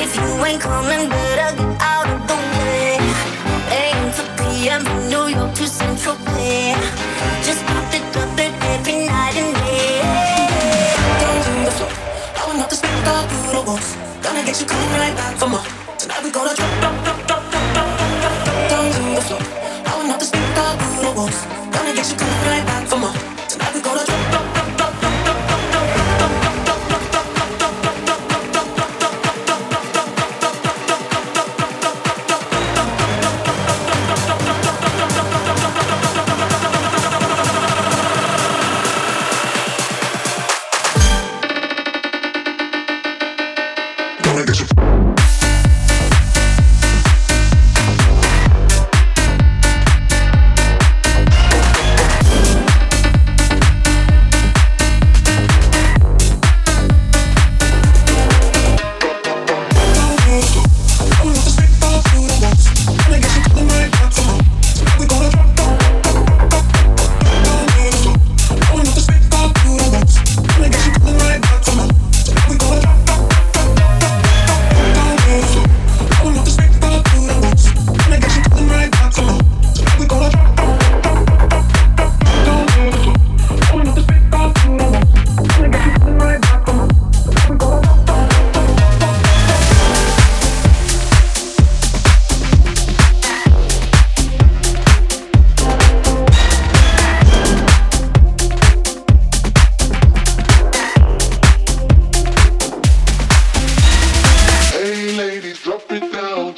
If you ain't coming, better get out of the way. AM to PM, from New York to Central Bay. Just pop the pop it every night and day. Down the floor, going up the street without you the walls. Gonna get you coming right back for more. Tonight we gonna drop, drop, drop, drop, drop, drop, drop, drop. Down the floor, going up the street without you the walls. Gonna get you coming right back.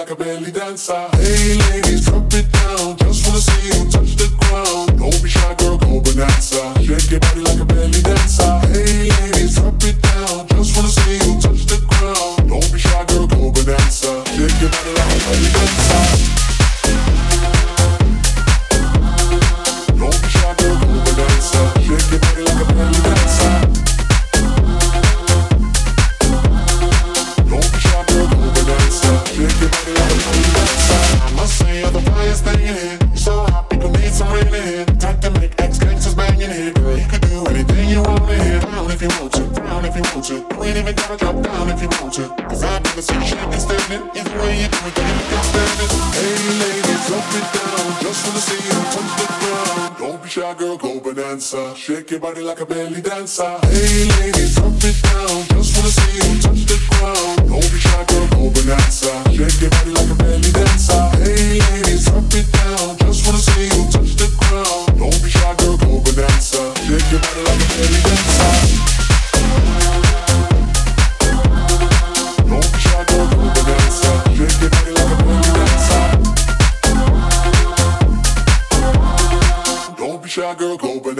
like a belly dancer. Hey, lady. Bonanza. Shake your body like a belly dancer. Hey ladies, drop it down. Just wanna see you touch the ground. Don't be shy, girl, go bonanza. Shake your body like a belly dancer. Hey ladies, drop it down. Just wanna see you touch the ground. Don't be shy, girl, go bonanza. Shake your body like a belly dancer.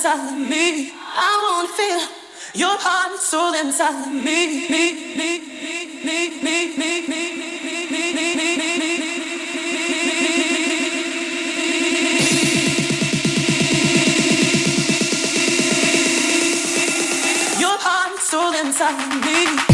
inside of me. I wanna feel your heart and soul inside of me, me, me, me, me, me, me, me, me, me, me, me, me, me. Your heart and soul inside of me.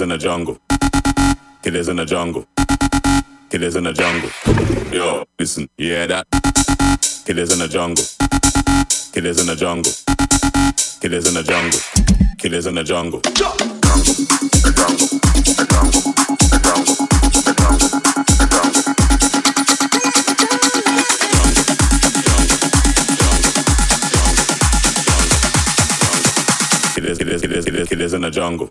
is in the jungle. It is in the jungle. It is in the jungle. Yo, listen, yeah that. It is in the jungle. It is in the jungle. It is in the jungle. It is in the jungle. It is, it is, it is, it is, it is in the jungle.